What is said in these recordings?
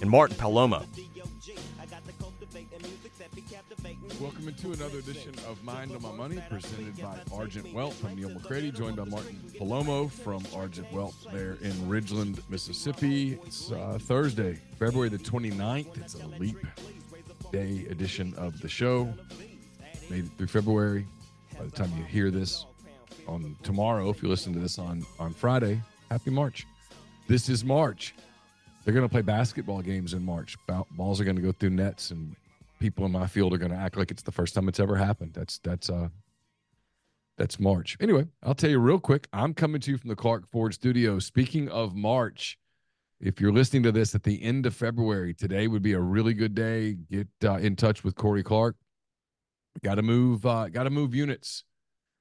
and Martin Palomo. Welcome into another edition of Mind on My Money, presented by Argent Wealth. I'm Neil McCready, joined by Martin Palomo from Argent Wealth there in Ridgeland, Mississippi. It's uh, Thursday, February the 29th. It's a leap day edition of the show. Made it through February. By the time you hear this on tomorrow, if you listen to this on, on Friday, happy March. This is March. They're going to play basketball games in March. Balls are going to go through nets, and people in my field are going to act like it's the first time it's ever happened. That's that's uh that's March. Anyway, I'll tell you real quick. I'm coming to you from the Clark Ford Studio. Speaking of March, if you're listening to this at the end of February, today would be a really good day. Get uh, in touch with Corey Clark. Got to move. Uh, got to move units,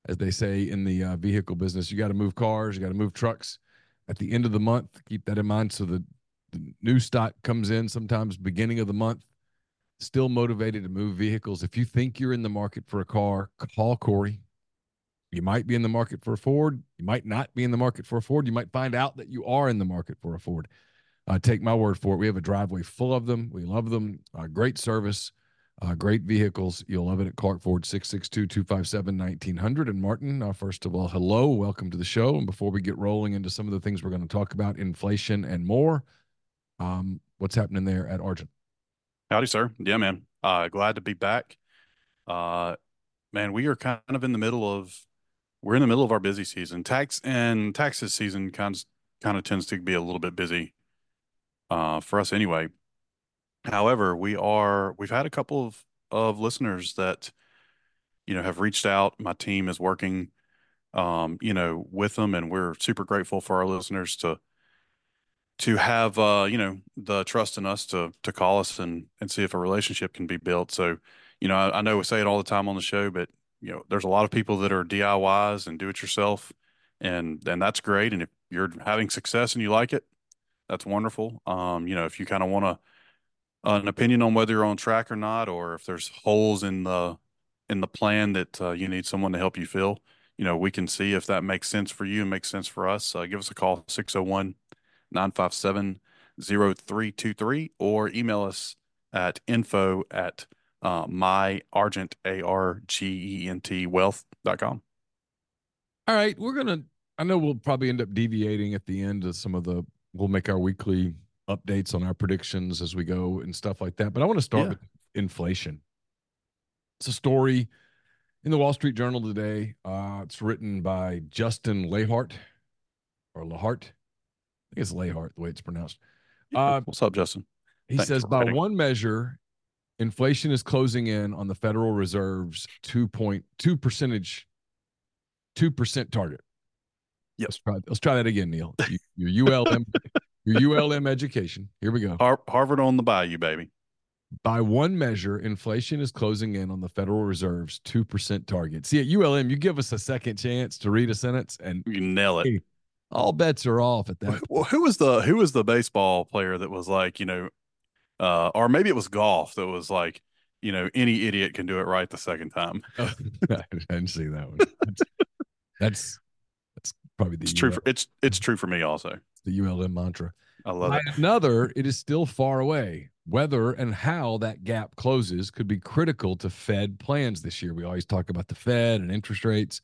as they say in the uh, vehicle business. You got to move cars. You got to move trucks. At the end of the month, keep that in mind so that the new stock comes in sometimes beginning of the month. Still motivated to move vehicles. If you think you're in the market for a car, call Corey. You might be in the market for a Ford. You might not be in the market for a Ford. You might find out that you are in the market for a Ford. Uh, take my word for it. We have a driveway full of them. We love them. Uh, great service, uh, great vehicles. You'll love it at Clark Ford, 662 257 1900. And Martin, uh, first of all, hello. Welcome to the show. And before we get rolling into some of the things we're going to talk about, inflation and more, um, what's happening there at Argent? Howdy, sir. Yeah, man. Uh, glad to be back. Uh, man, we are kind of in the middle of we're in the middle of our busy season. Tax and taxes season kind of kind of tends to be a little bit busy uh, for us anyway. However, we are we've had a couple of of listeners that you know have reached out. My team is working um, you know with them, and we're super grateful for our listeners to to have uh, you know the trust in us to to call us and and see if a relationship can be built. So, you know, I, I know we say it all the time on the show, but you know, there's a lot of people that are DIYs and do it yourself, and and that's great. And if you're having success and you like it, that's wonderful. Um, you know, if you kind of want to an opinion on whether you're on track or not, or if there's holes in the in the plan that uh, you need someone to help you fill, you know, we can see if that makes sense for you and makes sense for us. Uh, give us a call 601 957 0323 or email us at info at uh, my argent a r g e n t wealth.com. All right, we're gonna. I know we'll probably end up deviating at the end of some of the. We'll make our weekly updates on our predictions as we go and stuff like that. But I want to start yeah. with inflation. It's a story in the Wall Street Journal today. Uh, it's written by Justin Lehart or Lahart think it's Layhart, the way it's pronounced. Uh, What's up, Justin? He Thanks says, by one measure, inflation is closing in on the Federal Reserve's 2.2 percentage, 2% target. Yes. Let's try, let's try that again, Neil. Your ULM, your ULM education. Here we go. Har- Harvard on the bayou, baby. By one measure, inflation is closing in on the Federal Reserve's 2% target. See, at ULM, you give us a second chance to read a sentence and you nail it. All bets are off at that. Well, who was the who was the baseball player that was like, you know, uh, or maybe it was golf that was like, you know, any idiot can do it right the second time. I didn't see that one. That's that's, that's probably the It's true. For, it's it's true for me also. the ULM mantra. I love By it. another, it is still far away. Whether and how that gap closes could be critical to Fed plans this year. We always talk about the Fed and interest rates.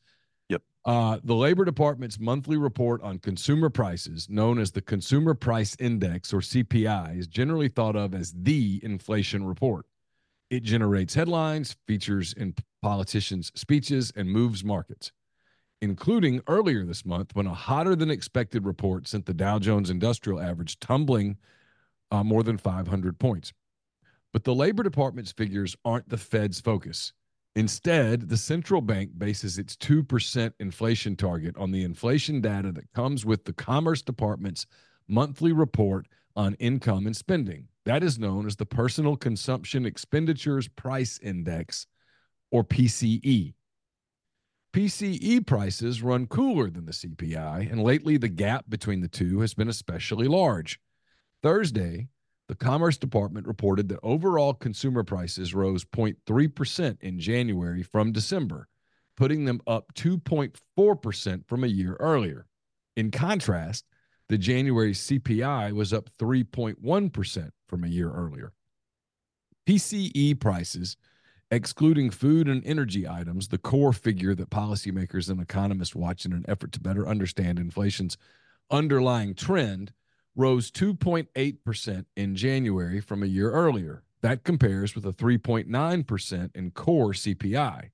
Uh, the Labor Department's monthly report on consumer prices, known as the Consumer Price Index or CPI, is generally thought of as the inflation report. It generates headlines, features in politicians' speeches, and moves markets including earlier this month when a hotter than expected report sent the Dow Jones Industrial Average tumbling uh, more than 500 points. But the Labor Department's figures aren't the Fed's focus. Instead, the central bank bases its 2% inflation target on the inflation data that comes with the Commerce Department's monthly report on income and spending. That is known as the Personal Consumption Expenditures Price Index, or PCE. PCE prices run cooler than the CPI, and lately the gap between the two has been especially large. Thursday, the Commerce Department reported that overall consumer prices rose 0.3% in January from December, putting them up 2.4% from a year earlier. In contrast, the January CPI was up 3.1% from a year earlier. PCE prices excluding food and energy items, the core figure that policymakers and economists watch in an effort to better understand inflation's underlying trend, rose 2.8% in January from a year earlier. That compares with a 3.9% in core CPI.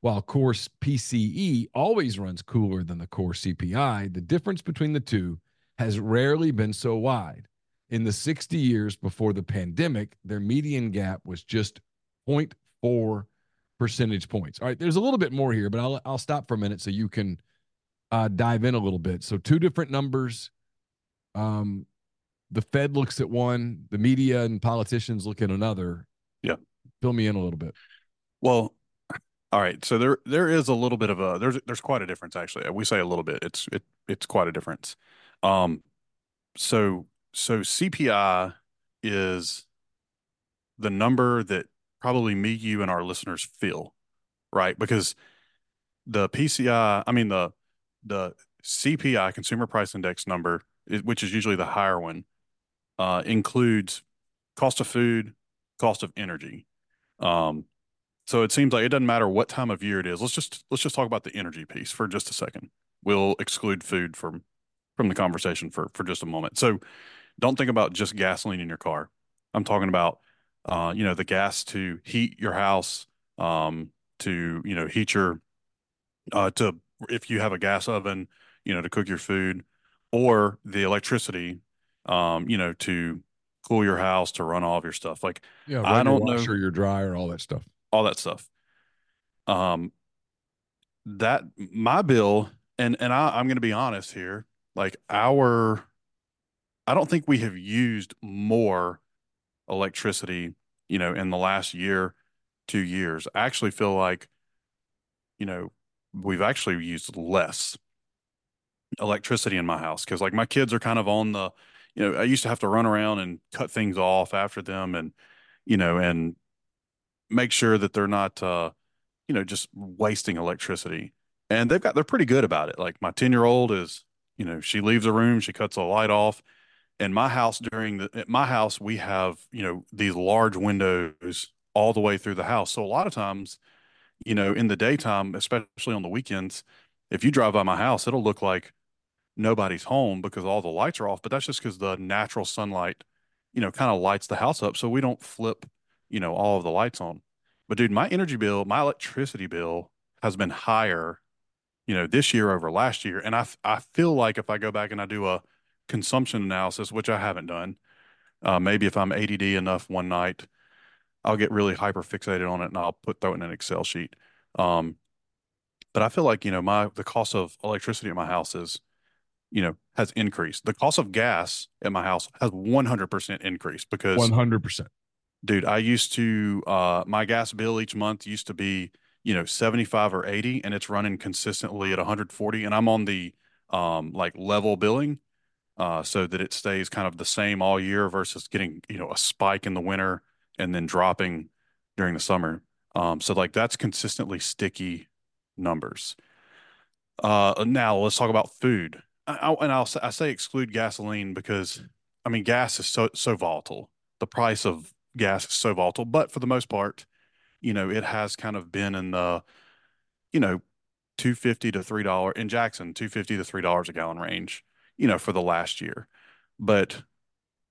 While core PCE always runs cooler than the core CPI, the difference between the two has rarely been so wide. In the 60 years before the pandemic, their median gap was just 0.4 percentage points. All right, there's a little bit more here, but I'll I'll stop for a minute so you can uh, dive in a little bit. So two different numbers. Um, the Fed looks at one, the media and politicians look at another. Yeah. Fill me in a little bit. Well, all right. So there there is a little bit of a there's there's quite a difference actually. We say a little bit. It's it it's quite a difference. Um so so CPI is the number that probably me, you, and our listeners feel, right? Because the PCI, I mean the the CPI Consumer Price Index number, which is usually the higher one, uh, includes cost of food, cost of energy. Um, so it seems like it doesn't matter what time of year it is. Let's just let's just talk about the energy piece for just a second. We'll exclude food from from the conversation for for just a moment. So don't think about just gasoline in your car. I'm talking about uh, you know, the gas to heat your house, um, to you know, heat your uh, to if you have a gas oven, you know, to cook your food, or the electricity, um, you know, to cool your house, to run all of your stuff. Like Yeah, I don't know- washer, your dryer, all that stuff. all that stuff. Um, that my bill, and and I, I'm going to be honest here, like our, I don't think we have used more electricity, you know, in the last year, two years. I actually feel like, you know, we've actually used less electricity in my house because like my kids are kind of on the, you know, I used to have to run around and cut things off after them and, you know, and make sure that they're not uh you know just wasting electricity. And they've got they're pretty good about it. Like my 10 year old is you know she leaves a room she cuts a light off. In my house during the at my house we have you know these large windows all the way through the house. So a lot of times you know in the daytime especially on the weekends if you drive by my house it'll look like nobody's home because all the lights are off but that's just because the natural sunlight you know kind of lights the house up so we don't flip you know, all of the lights on. But dude, my energy bill, my electricity bill has been higher, you know, this year over last year. And I, I feel like if I go back and I do a consumption analysis, which I haven't done, uh, maybe if I'm ADD enough one night, I'll get really hyper fixated on it and I'll put throw it in an Excel sheet. Um, but I feel like, you know, my, the cost of electricity in my house is, you know, has increased. The cost of gas at my house has 100% increased because One hundred percent. Dude, I used to uh my gas bill each month used to be, you know, 75 or 80 and it's running consistently at 140 and I'm on the um like level billing uh so that it stays kind of the same all year versus getting, you know, a spike in the winter and then dropping during the summer. Um so like that's consistently sticky numbers. Uh now let's talk about food. I, and I'll I say exclude gasoline because I mean gas is so so volatile. The price of gas is so volatile, but for the most part, you know, it has kind of been in the, you know, 250 to $3 in Jackson, 250 to $3 a gallon range, you know, for the last year. But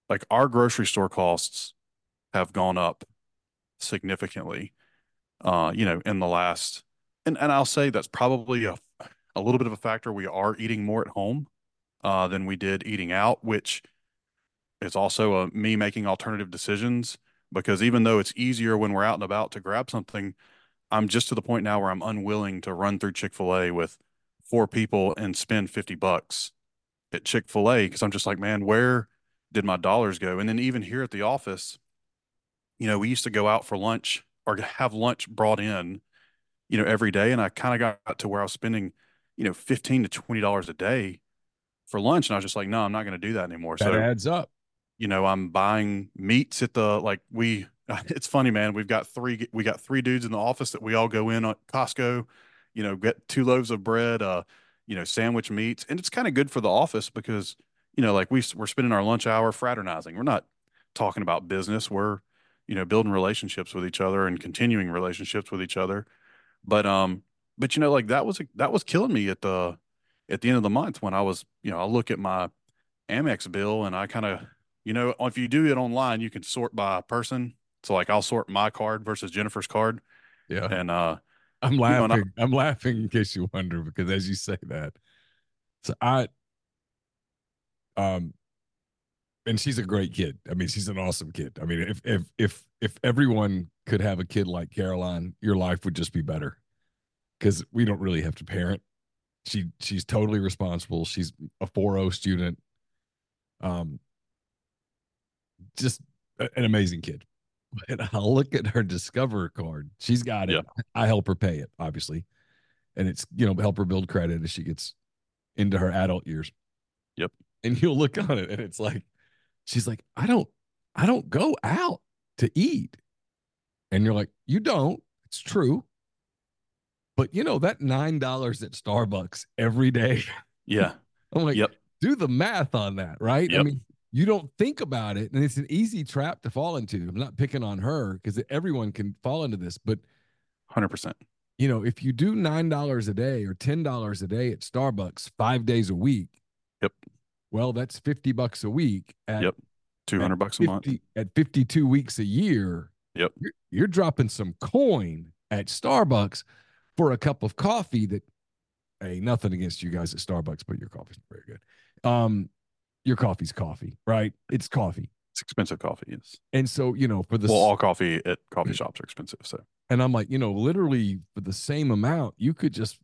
like our grocery store costs have gone up significantly, uh, you know, in the last, and, and I'll say that's probably a, a little bit of a factor. We are eating more at home, uh, than we did eating out, which is also a, me making alternative decisions because even though it's easier when we're out and about to grab something, I'm just to the point now where I'm unwilling to run through Chick-fil-A with four people and spend 50 bucks at Chick-fil-A because I'm just like, man, where did my dollars go? And then even here at the office, you know, we used to go out for lunch or have lunch brought in, you know, every day. And I kind of got to where I was spending, you know, 15 to $20 a day for lunch. And I was just like, no, I'm not going to do that anymore. That so adds up. you know, I'm buying meats at the like we. It's funny, man. We've got three. We got three dudes in the office that we all go in at Costco. You know, get two loaves of bread. Uh, you know, sandwich meats, and it's kind of good for the office because you know, like we we're spending our lunch hour fraternizing. We're not talking about business. We're you know building relationships with each other and continuing relationships with each other. But um, but you know, like that was that was killing me at the at the end of the month when I was you know I look at my Amex bill and I kind of you know, if you do it online, you can sort by person. So like I'll sort my card versus Jennifer's card. Yeah. And uh I'm know, I- laughing. I'm laughing in case you wonder because as you say that, so I, um, and she's a great kid. I mean, she's an awesome kid. I mean, if if if if everyone could have a kid like Caroline, your life would just be better. Because we don't really have to parent. She she's totally responsible. She's a 4.0 student. Um, just an amazing kid. And I'll look at her Discover card. She's got it. I help her pay it, obviously. And it's, you know, help her build credit as she gets into her adult years. Yep. And you'll look on it and it's like, she's like, I don't, I don't go out to eat. And you're like, you don't. It's true. But you know, that nine dollars at Starbucks every day. yeah. I'm like, Yep. do the math on that, right? I mean, you don't think about it, and it's an easy trap to fall into. I'm not picking on her because everyone can fall into this, but Hundred percent. you know, if you do nine dollars a day or ten dollars a day at Starbucks five days a week, Yep. well, that's fifty bucks a week at Yep. Two hundred bucks a month. at 52 weeks a year. Yep. You're, you're dropping some coin at Starbucks for a cup of coffee that hey, nothing against you guys at Starbucks, but your coffee's not very good. Um, your coffee's coffee, right? It's coffee. It's expensive coffee, yes. And so, you know, for the Well, all coffee at coffee shops are expensive. So and I'm like, you know, literally for the same amount, you could just,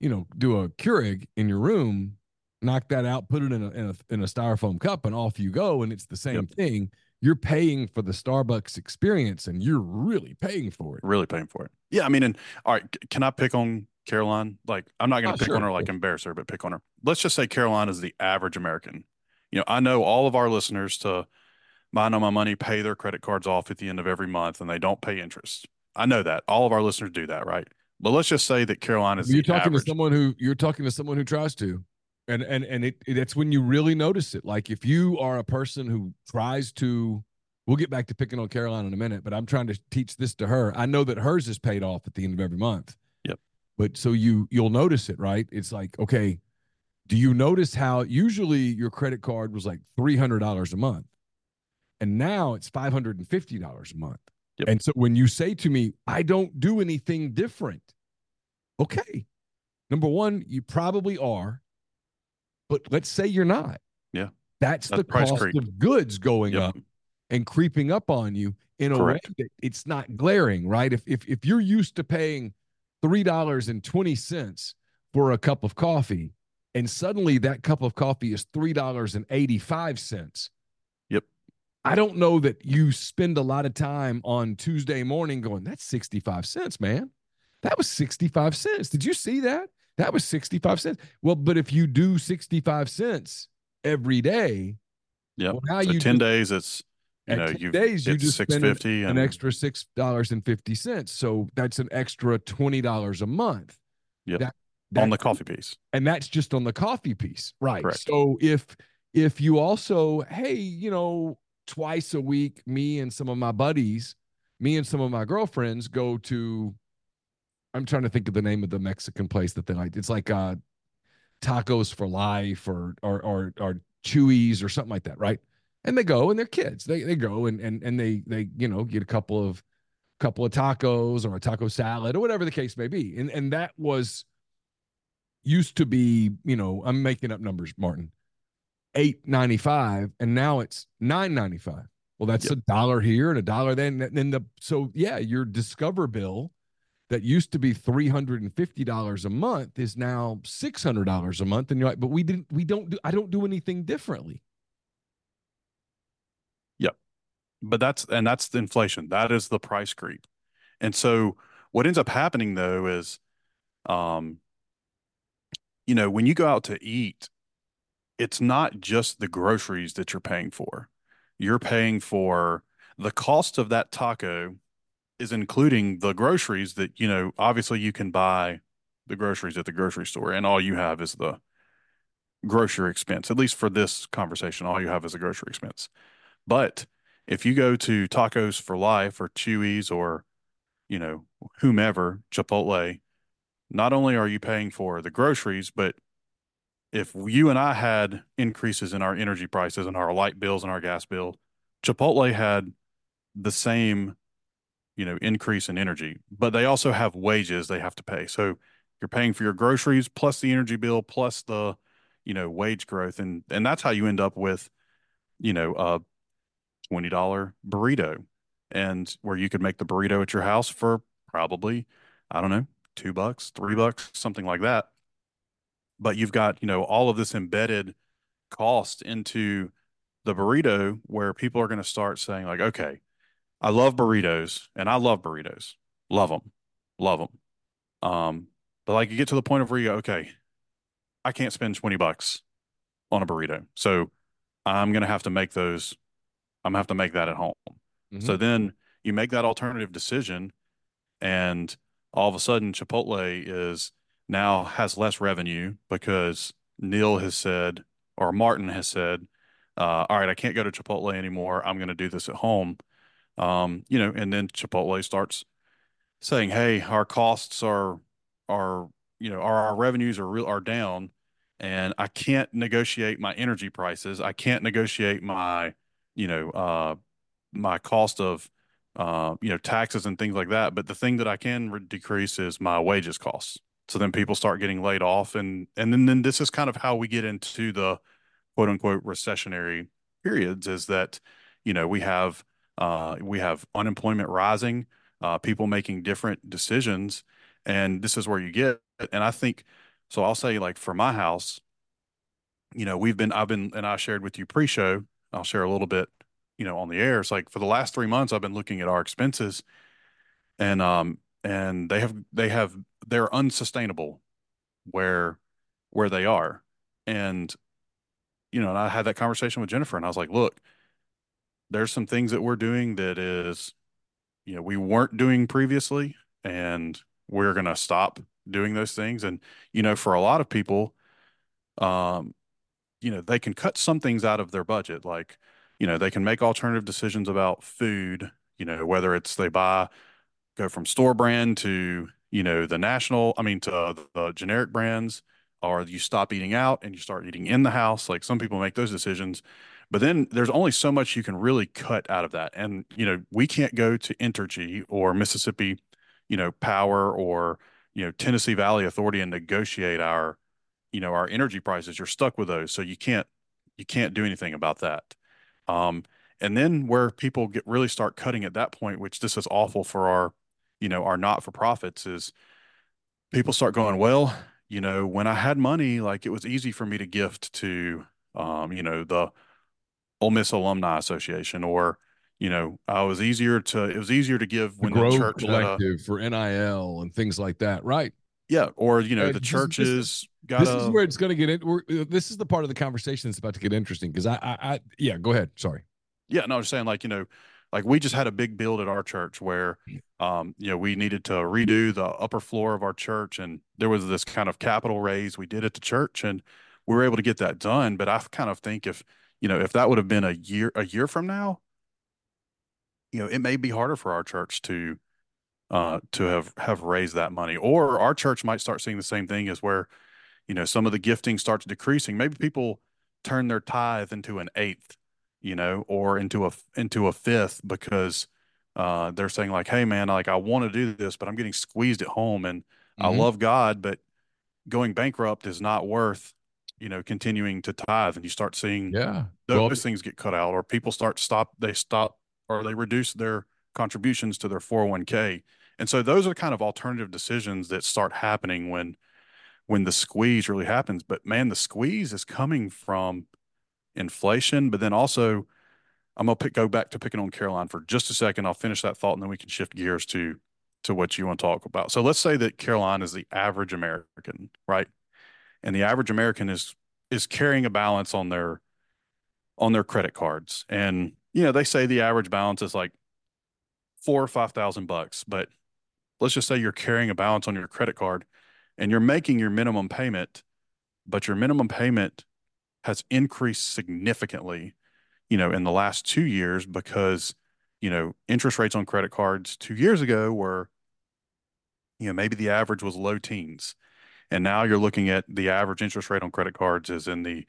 you know, do a Keurig in your room, knock that out, put it in a in a, in a styrofoam cup, and off you go. And it's the same thing. You're paying for the Starbucks experience, and you're really paying for it. really paying for it. Yeah, I mean, and all right, can I pick on Caroline? Like, I'm not going Oh, to pick sure, on her like embarrass her, but pick on her. Let's just say Caroline is the average American. You know, I know all of our listeners to Mind on My Money pay their credit cards off at the end of every month, and they don't pay interest. I know that all of our listeners do that, right? But let's just say that Caroline is You're the talking average. to someone who you're talking to someone who tries to, and and and it, it that's when you really notice it. Like if you are a person who tries to, we'll get back to picking on Caroline in a minute, but I'm trying to teach this to her. I know that hers is paid off at the end of every month. Yep. But so you you'll notice it, right? It's like okay, do you notice how usually your credit card was like three hundred dollars a month, and now it's five hundred and fifty dollars a month. Yep. And so when you say to me, I don't do anything different, okay. Number one, you probably are, but let's say you're not. Yeah. That's, the That's price cost creep. of goods going Yep. up and creeping up on you in a Correct. way that it's not glaring, right? If if if you're used to paying three dollars and twenty cents for a cup of coffee, and suddenly that cup of coffee is three dollars and eighty five cents. Yep. I don't know that you spend a lot of time on Tuesday morning going, that's 65 cents, man. That was 65 cents. Did you see that? That was 65 cents. Well, but if you do 65 cents every day, yeah. Well, now so you 10 days, it's, you know, you days you just six fifty an extra six dollars and fifty cents. So that's an extra twenty dollars a month. Yeah. That, that, on the coffee piece. And that's just on the coffee piece. Right. Correct. So if if you also, hey, you know, twice a week, me and some of my buddies, me and some of my girlfriends go to I'm trying to think of the name of the Mexican place that they like. It's like uh tacos for life or or or or Chuy's or something like that, right? And they go and they're kids. They they go and and and they they you know get a couple of couple of tacos or a taco salad or whatever the case may be. And and that was used to be, you know, I'm making up numbers, Martin. 895 and now it's 995. Well, that's yep. a dollar here and a dollar then. Then the so yeah, your Discover bill that used to be $350 a month is now $600 a month. And you're like but we didn't we don't do I don't do anything differently. Yep. But that's and that's the inflation. That is the price creep. And so what ends up happening though is um you know when you go out to eat it's not just the groceries that you're paying for. You're paying for the cost of that taco is including the groceries that you know obviously you can buy the groceries at the grocery store and all you have is the grocery expense at least for this conversation all you have is a grocery expense. But if you go to tacos for life or Chuy's or you know whomever chipotle not only are you paying for the groceries but if you and i had increases in our energy prices and our light bills and our gas bill chipotle had the same you know increase in energy but they also have wages they have to pay. So you're paying for your groceries plus the energy bill plus the you know wage growth and and that's how you end up with you know a $20 burrito and where you could make the burrito at your house for probably i don't know 2 bucks 3 bucks something like that. But you've got you know all of this embedded cost into the burrito where people are going to start saying like okay I love burritos and I love burritos. Love them. Love them. Um, but like you get to the point of where you go, okay, I can't spend 20 bucks on a burrito. So I'm going to have to make those, I'm going to have to make that at home. Mm-hmm. So then you make that alternative decision and all of a sudden Chipotle is now has less revenue because Neil has said, or Martin has said, uh, all right, I can't go to Chipotle anymore. I'm going to do this at home. Um, you know, and then Chipotle starts saying, "Hey, our costs are are you know our, our revenues are real are down, and I can't negotiate my energy prices. I can't negotiate my you know uh, my cost of uh, you know taxes and things like that. But the thing that I can re- decrease is my wages costs. So then people start getting laid off, and and then then this is kind of how we get into the quote unquote recessionary periods. Is that you know we have uh, we have unemployment rising, uh, people making different decisions, and this is where you get. And I think so. I'll say like for my house, you know, we've been I've been and I shared with you pre-show. I'll share a little bit, you know, on the air. It's like for the last three months, I've been looking at our expenses, and um and they have they have they're unsustainable where where they are, and you know, and I had that conversation with Jennifer, and I was like, look there's some things that we're doing that is, you know, we weren't doing previously, and we're going to stop doing those things. And, you know, for a lot of people, um, you know, they can cut some things out of their budget. Like, you know, they can make alternative decisions about food, you know, whether it's they buy, go from store brand to, you know, the national, I mean, to the generic brands, or you stop eating out and you start eating in the house. Like some people make those decisions. But then there's only so much you can really cut out of that. And, you know, we can't go to Entergy or Mississippi, you know, Power or, you know, Tennessee Valley Authority and negotiate our, you know, our energy prices. You're stuck with those. So you can't, you can't do anything about that. Um, and then where people get really start cutting at that point, which this is awful for our, you know, our not for profits is people start going, well, you know, when I had money, like it was easy for me to gift to, um, you know, the, Ole Miss Alumni Association, or you know, I was easier to it was easier to give when the, Grove church Collective a, for NIL and things like that, right? Yeah, or you know, uh, the churches got. This is where it's going to get in. Uh, this is the part of the conversation that's about to get interesting because I, I, I, yeah, go ahead. Sorry. Yeah, no, I was saying like you know, like we just had a big build at our church where, um, you know, we needed to redo the upper floor of our church, and there was this kind of capital raise we did at the church, and we were able to get that done. But I kind of think if you know if that would have been a year a year from now, you know, it may be harder for our church to uh, to have have raised that money, or our church might start seeing the same thing as where, you know, some of the gifting starts decreasing. Maybe people turn their tithe into an eighth, you know, or into a into a fifth because uh, they're saying like, "Hey, man, like I want to do this, but I'm getting squeezed at home, and mm-hmm. I love God, but going bankrupt is not worth." You know continuing to tithe and you start seeing yeah those well, things get cut out or people start stop they stop or they reduce their contributions to their 401k. And so those are kind of alternative decisions that start happening when when the squeeze really happens. But man, the squeeze is coming from inflation, but then also I'm gonna pick, go back to picking on Caroline for just a second. I'll finish that thought and then we can shift gears to to what you want to talk about. So let's say that Caroline is the average American, right? And the average American is is carrying a balance on their on their credit cards. And you know, they say the average balance is like four or five thousand bucks, but let's just say you're carrying a balance on your credit card and you're making your minimum payment, but your minimum payment has increased significantly, you know, in the last two years because, you know, interest rates on credit cards two years ago were, you know, maybe the average was low teens. And now you're looking at the average interest rate on credit cards is in the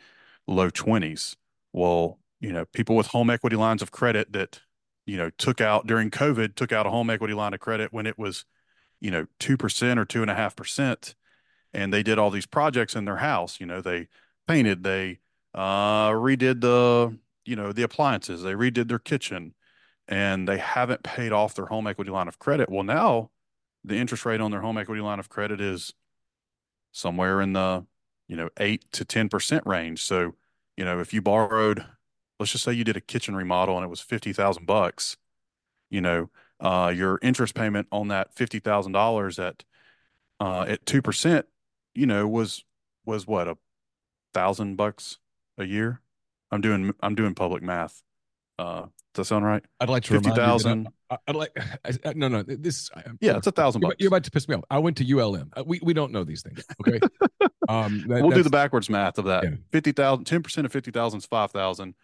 low 20s. Well, you know, people with home equity lines of credit that, you know, took out during COVID, took out a home equity line of credit when it was, you know, 2% or 2.5%. And they did all these projects in their house. You know, they painted, they uh, redid the, you know, the appliances, they redid their kitchen, and they haven't paid off their home equity line of credit. Well, now the interest rate on their home equity line of credit is somewhere in the, you know, 8 to 10% range. So, you know, if you borrowed let's just say you did a kitchen remodel and it was 50,000 bucks, you know, uh, your interest payment on that $50,000 at, uh, at 2%, you know, was, was what a thousand bucks a year. I'm doing, I'm doing public math. Uh, does that sound right? I'd like to 50,000. I'd like, I, no, no, this, yeah, it's a thousand bucks. You're about to piss me off. I went to ULM. Uh, we, we don't know these things. Okay. um, that, we'll do the backwards math of that. Yeah. 50,000, 10% of 50,000 is 5,000.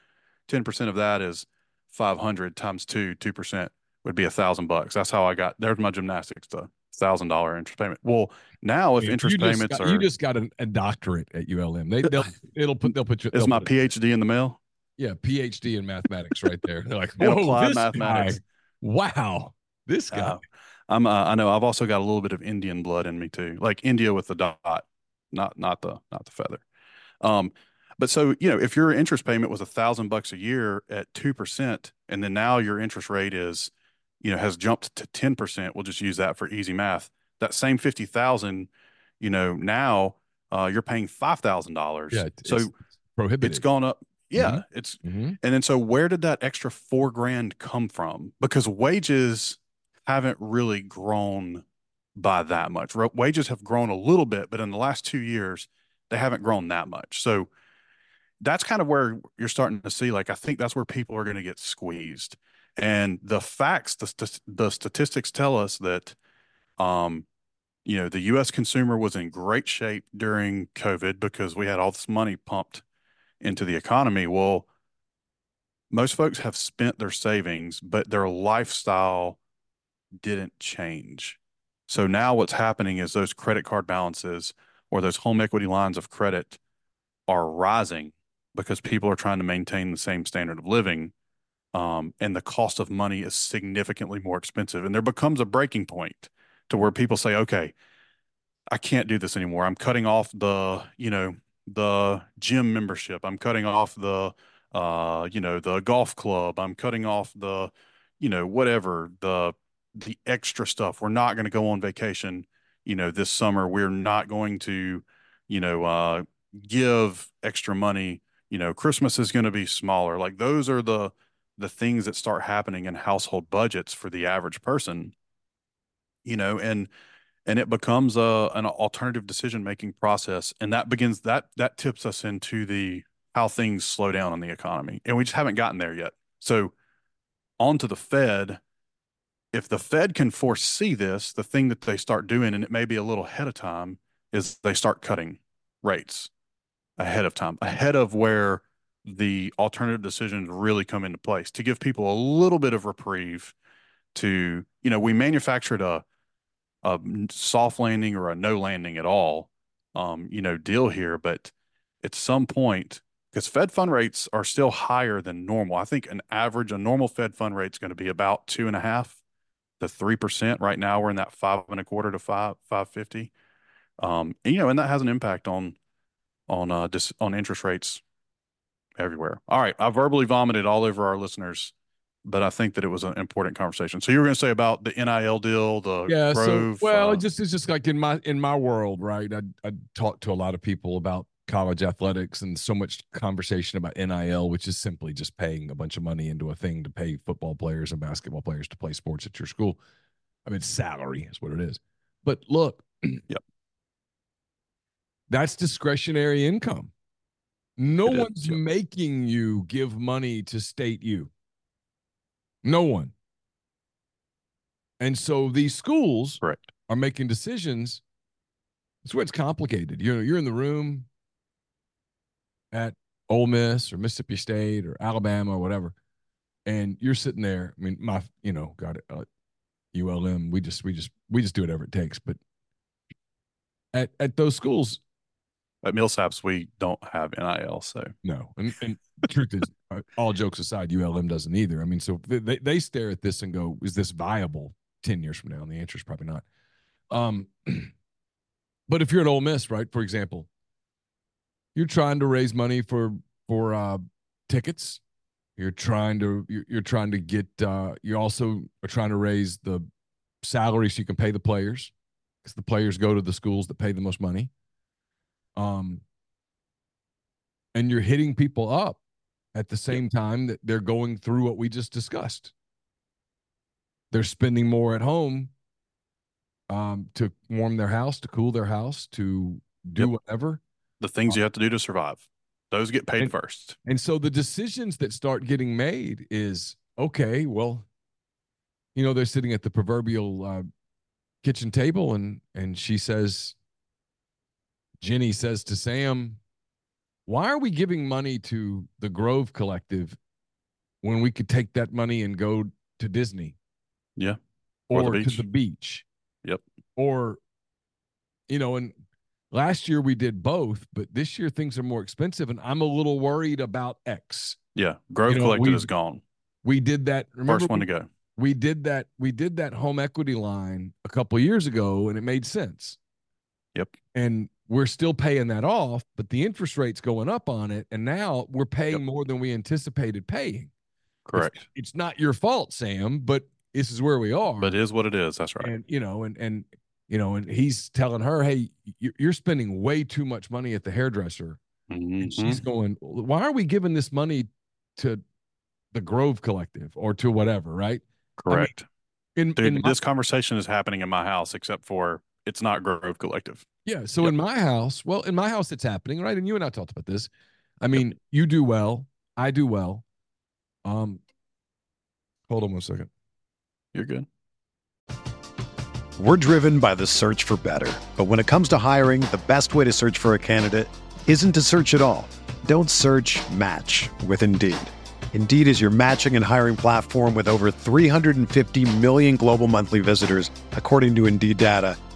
10% of that is 500 times two, 2% would be a thousand bucks. That's how I got, there's my gymnastics, the thousand dollar interest payment. Well, now if interest payments got, are, you just got a, a doctorate at ULM. They, they'll, it'll put, they'll put you, is my PhD in the mail? Yeah. PhD in mathematics right there. They're like, whoa, applied mathematics. Guy, wow. This guy. Uh, I'm, uh, I know I've also got a little bit of Indian blood in me too, like India with the dot, not, not the, not the feather. Um, but so, you know, if your interest payment was a thousand bucks a year at 2%, and then now your interest rate is, you know, has jumped to 10%, we'll just use that for easy math. That same 50,000, you know, now uh, you're paying $5,000. Yeah. So it's prohibited. It's gone up. Yeah. Mm-hmm. It's, mm-hmm. and then so where did that extra four grand come from? Because wages haven't really grown by that much. Wages have grown a little bit, but in the last two years, they haven't grown that much. So that's kind of where you're starting to see like i think that's where people are going to get squeezed and the facts the, the statistics tell us that um you know the us consumer was in great shape during covid because we had all this money pumped into the economy well most folks have spent their savings but their lifestyle didn't change so now what's happening is those credit card balances or those home equity lines of credit are rising because people are trying to maintain the same standard of living. Um, and the cost of money is significantly more expensive. And there becomes a breaking point to where people say, okay, I can't do this anymore. I'm cutting off the, you know, the gym membership. I'm cutting off the, uh, you know, the golf club. I'm cutting off the, you know, whatever the, the extra stuff. We're not going to go on vacation, you know, this summer. We're not going to, you know, uh, give extra money you know, Christmas is going to be smaller. Like those are the the things that start happening in household budgets for the average person. You know, and and it becomes a an alternative decision making process, and that begins that that tips us into the how things slow down in the economy, and we just haven't gotten there yet. So, on to the Fed. If the Fed can foresee this, the thing that they start doing, and it may be a little ahead of time, is they start cutting rates ahead of time, ahead of where the alternative decisions really come into place to give people a little bit of reprieve to, you know, we manufactured a a soft landing or a no landing at all, um, you know, deal here, but at some point, because Fed fund rates are still higher than normal. I think an average, a normal Fed fund rate is going to be about two and a half to three percent. Right now, we're in that five and a quarter to five five fifty. Um, you know, and that has an impact on on uh dis- on interest rates everywhere. All right, I verbally vomited all over our listeners, but I think that it was an important conversation. So you were going to say about the NIL deal, the yeah. Grove, so well, uh, it just it's just like in my in my world, right? I I talk to a lot of people about college athletics and so much conversation about NIL, which is simply just paying a bunch of money into a thing to pay football players and basketball players to play sports at your school. I mean, salary is what it is. But look, Yep. That's discretionary income. No It is, one's yep. making you give money to state you. No one. And so these schools correct. are making decisions. That's where it's complicated. You're you're in the room at Ole Miss or Mississippi State or Alabama or whatever, and you're sitting there. I mean, my you know, got it. Uh, ULM. We just we just we just do whatever it takes. But at at those schools, At Millsaps, we don't have NIL, so no. And and the truth is, uh, all jokes aside, ULM doesn't either. I mean, so they they- they stare at this and go, "Is this viable ten years from now?" And the answer is probably not. Um, but if you're at Ole Miss, right, for example, you're trying to raise money for for uh, tickets. You're trying to you're, you're trying to get. Uh, you also are trying to raise the salary so you can pay the players because the players go to the schools that pay the most money. Um, and you're hitting people up at the same time that they're going through what we just discussed. They're spending more at home um, to warm their house, to cool their house, to do Yep. whatever. the things you have to do to survive, those get paid And- first. And so the decisions that start getting made is okay, well, you know, they're sitting at the proverbial uh, kitchen table and and she says Jenny says to Sam, "Why are we giving money to the Grove Collective when we could take that money and go to Disney?" Yeah. Or, Or the to the beach. Yep. Or you know, and last year we did both, but this year things are more expensive and I'm a little worried about X. Yeah, Grove know, Collective we- is gone. We did that. Remember First one we, to go. we did that. We did that home equity line a couple years ago, and it made sense. Yep. And we're still paying that off, but the interest rate's going up on it, and now we're paying Yep. more than we anticipated paying. Correct. It's not your fault, Sam, but this is where we are. But it is what it is. That's right. and you know, and and you know, and he's telling her, "Hey, you- you're spending way too much money at the hairdresser." And Mhm. she's going, "Why are we giving this money to the Grove Collective or to whatever?" Right? Correct. In, Dude, in my- this conversation is happening in my house, except for it's not Grove Collective. Yeah. So Yep. in my house, well, in my house, it's happening, right? And you and I talked about this. I mean, you do well, I do well. Um, hold on one second. You're good. We're driven by the search for better. But when it comes to hiring, the best way to search for a candidate isn't to search at all. Don't search match with Indeed. Indeed is your matching and hiring platform with over 350 million global monthly visitors, according to Indeed data,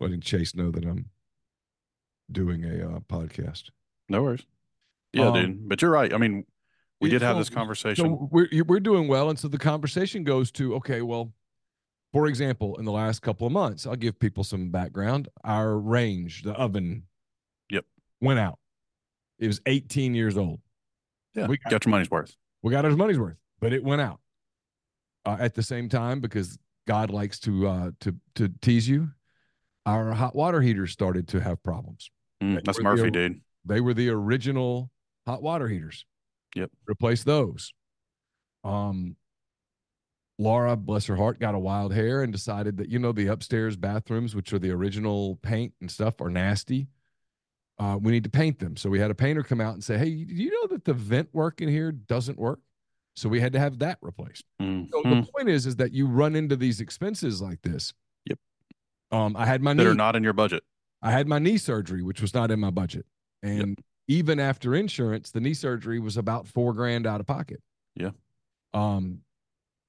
Letting Chase know that I'm doing a uh, podcast. No worries. Yeah, Um, dude. But you're right. I mean, we Yeah, did have so- this conversation. So we're we're doing well, and so the conversation goes to okay, well, for example, in the last couple of months, I'll give people some background. Our range, the oven, Yep. went out. It was 18 years old. yeah, we got- got your money's worth. We got our money's worth, but it went out. Uh, at the same time, because God likes to uh, to to tease you, our hot water heaters started to have problems. Mm, that's were the Murphy, dude. They were the original hot water heaters. Yep. Replace those. Um Laura, bless her heart, got a wild hair and decided that, you know, the upstairs bathrooms, which are the original paint and stuff, are nasty. Uh, we need to paint them. So we had a painter come out and say, Hey, do you know that the vent work in here doesn't work? So we had to have that replaced. Mhm. So the point is, is that you run into these expenses like this. Yep. Um, I had my that knee are not in your budget. I had my knee surgery, which was not in my budget. And even after insurance, the knee surgery was about four grand out of pocket. Yeah. Um,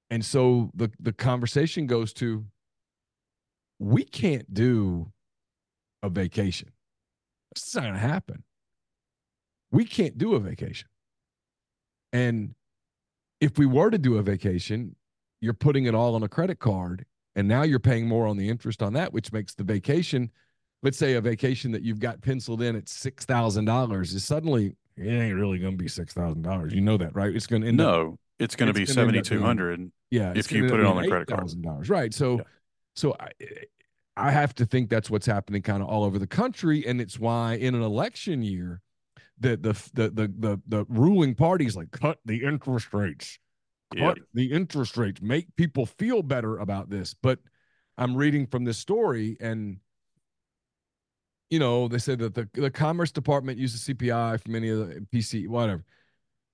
and so the the conversation goes to we can't do a vacation. It's not gonna happen. We can't do a vacation. And if we were to do a vacation, you're putting it all on a credit card, and now you're paying more on the interest on that, which makes the vacation let's say a vacation that you've got penciled in at six thousand dollars is suddenly it ain't really going to be six thousand dollars. You know that, right? It's going to end up No, it's going to be it's gonna end up seventy two hundred. yeah. if you put it on the credit card. thousand dollars, right? So, Yeah. so I, I have to think that's what's happening kind of all over the country, and it's why in an election year, the the the the the, the ruling parties like cut the interest rates, Cut the interest rates, make people feel better about this. But I'm reading from this story, and you know they said that the the Commerce Department uses CPI from many of the PC whatever.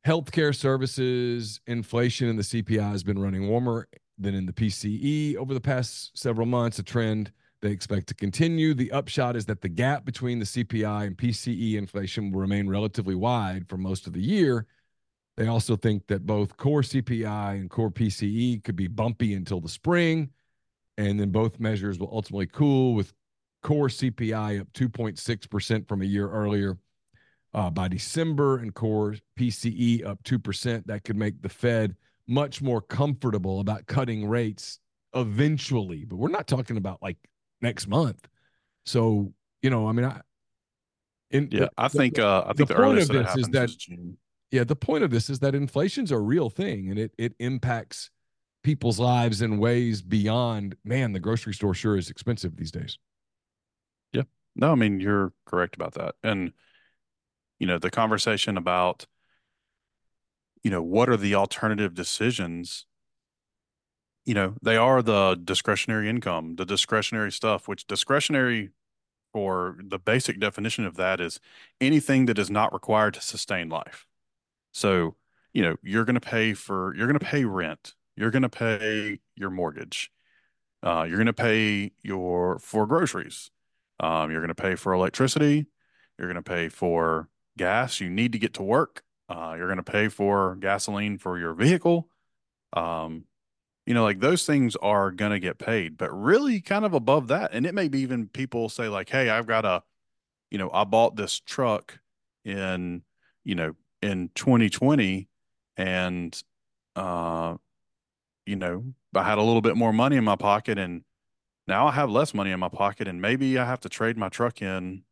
Healthcare services inflation in the CPI has been running warmer than in the PCE over the past several months, a trend they expect to continue. The upshot is that the gap between the CPI and PCE inflation will remain relatively wide for most of the year. They also think that both core CPI and core PCE could be bumpy until the spring, and then both measures will ultimately cool with core CPI up 2.6% from a year earlier uh, by December and core PCE up 2%. That could make the Fed much more comfortable about cutting rates eventually, but we're not talking about like next month. So, you know, I mean, I, in, Yeah, I think uh, I think the the, point earliest of this is that- is June. Yeah, the point of this is that inflation's a real thing and it it impacts people's lives in ways beyond, man, the grocery store sure is expensive these days. Yeah. No, I mean you're correct about that. And you know, the conversation about you know, what are the alternative decisions? You know, they are the discretionary income, the discretionary stuff, which discretionary or the basic definition of that is anything that is not required to sustain life. So, you know, you're going to pay for, you're going to pay rent, you're going to pay your mortgage, uh, you're going to pay your for groceries, um, you're going to pay for electricity, you're going to pay for gas. You need to get to work. Uh, you're going to pay for gasoline for your vehicle. Um, you know, like those things are going to get paid, but really kind of above that. And it may be even people say, like, hey, I've got a, you know, I bought this truck in, you know, in 2020 and, uh, you know, I had a little bit more money in my pocket and now I have less money in my pocket and maybe I have to trade my truck in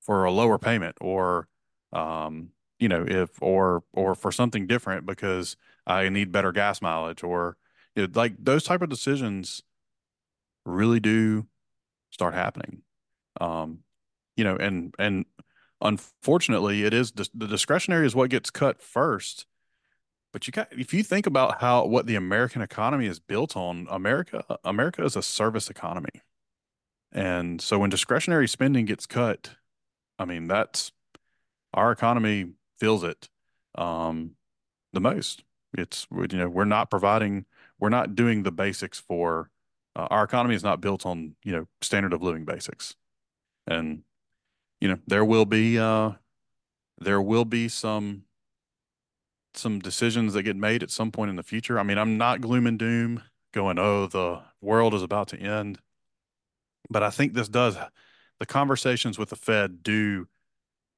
for a lower payment or, um, you know, if, or, or for something different because I need better gas mileage or, You know, like those type of decisions really do start happening. Um, you know, and and unfortunately, it is the discretionary is what gets cut first. But you got if you think about how what the American economy is built on, America America is a service economy. And so when discretionary spending gets cut, I mean that's our economy feels it um, the most. It's you know we're not providing, we're not doing the basics for uh, our economy is not built on you know standard of living basics, and you know there will be uh, there will be some some decisions that get made at some point in the future. I mean, I'm not gloom and doom going, oh, the world is about to end. But I think this does, the conversations with the Fed do.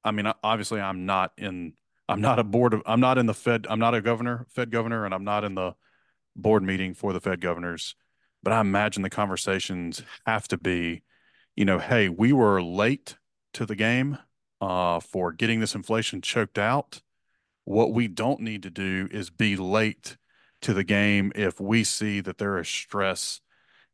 I mean, obviously, I'm not in, I'm not a board of, I'm not in the Fed, I'm not a governor, Fed governor, and I'm not in the board meeting for the Fed governors. But I imagine the conversations have to be, you know, hey, we were late to the game uh, for getting this inflation choked out what we don't need to do is be late to the game if we see that there is stress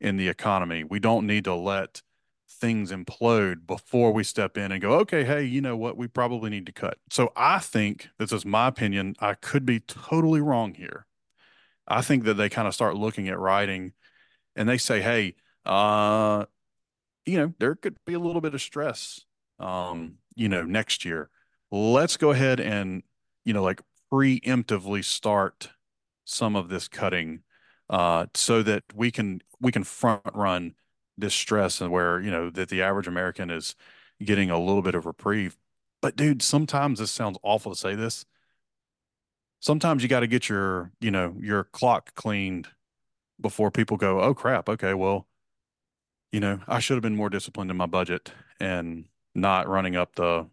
in the economy. We don't need to let things implode before we step in and go, okay, hey, you know what? We probably need to cut. So I think this is my opinion. I could be totally wrong here. I think that they kind of start looking at writing and they say, hey, uh, you know, there could be a little bit of stress, um, you know, next year. Let's go ahead and you know, like preemptively start some of this cutting uh, so that we can we can front run this stress and where you know that the average American is getting a little bit of reprieve. But dude, sometimes this sounds awful to say this. Sometimes you got to get your you know your clock cleaned before people go, oh crap, okay, well, you know, I should have been more disciplined in my budget and not running up the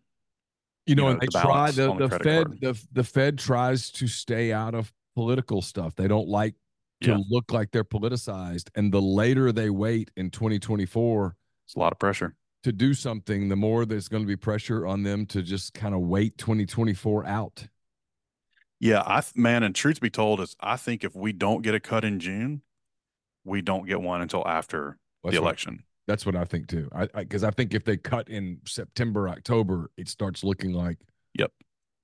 you know, and they the try the, the, the Fed card. the the Fed tries to stay out of political stuff. They don't like to yeah. look like they're politicized. And the later they wait in 2024, it's a lot of pressure to do something, the more there's going to be pressure on them to just kind of wait 2024 out. Yeah, I man, and truth be told, is I think if we don't get a cut in June, we don't get one until after That's the election. That's what I think too. I because I, I, think if they cut in September, October, it starts looking like yep.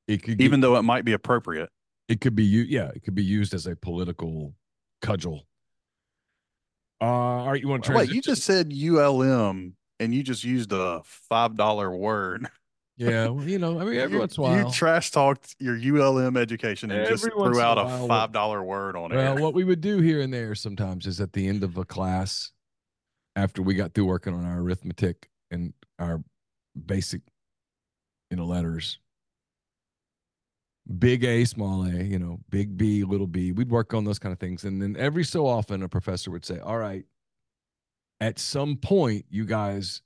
It could even get, though it might be appropriate. It could be you. Yeah, it could be used as a political cudgel. Uh, all right, you want to wait? You just said ULM, and you just used a five dollar word. Yeah, well, you know, I mean, every you, once in a while, you trash talked your ULM education and every just threw out a, a five dollar word on it. Well, what we would do here and there sometimes is at the end of a class, after we got through working on our arithmetic and our basic you know letters big a small a you know big b little b we'd work on those kind of things. And then every so often a professor would say all right at some point you guys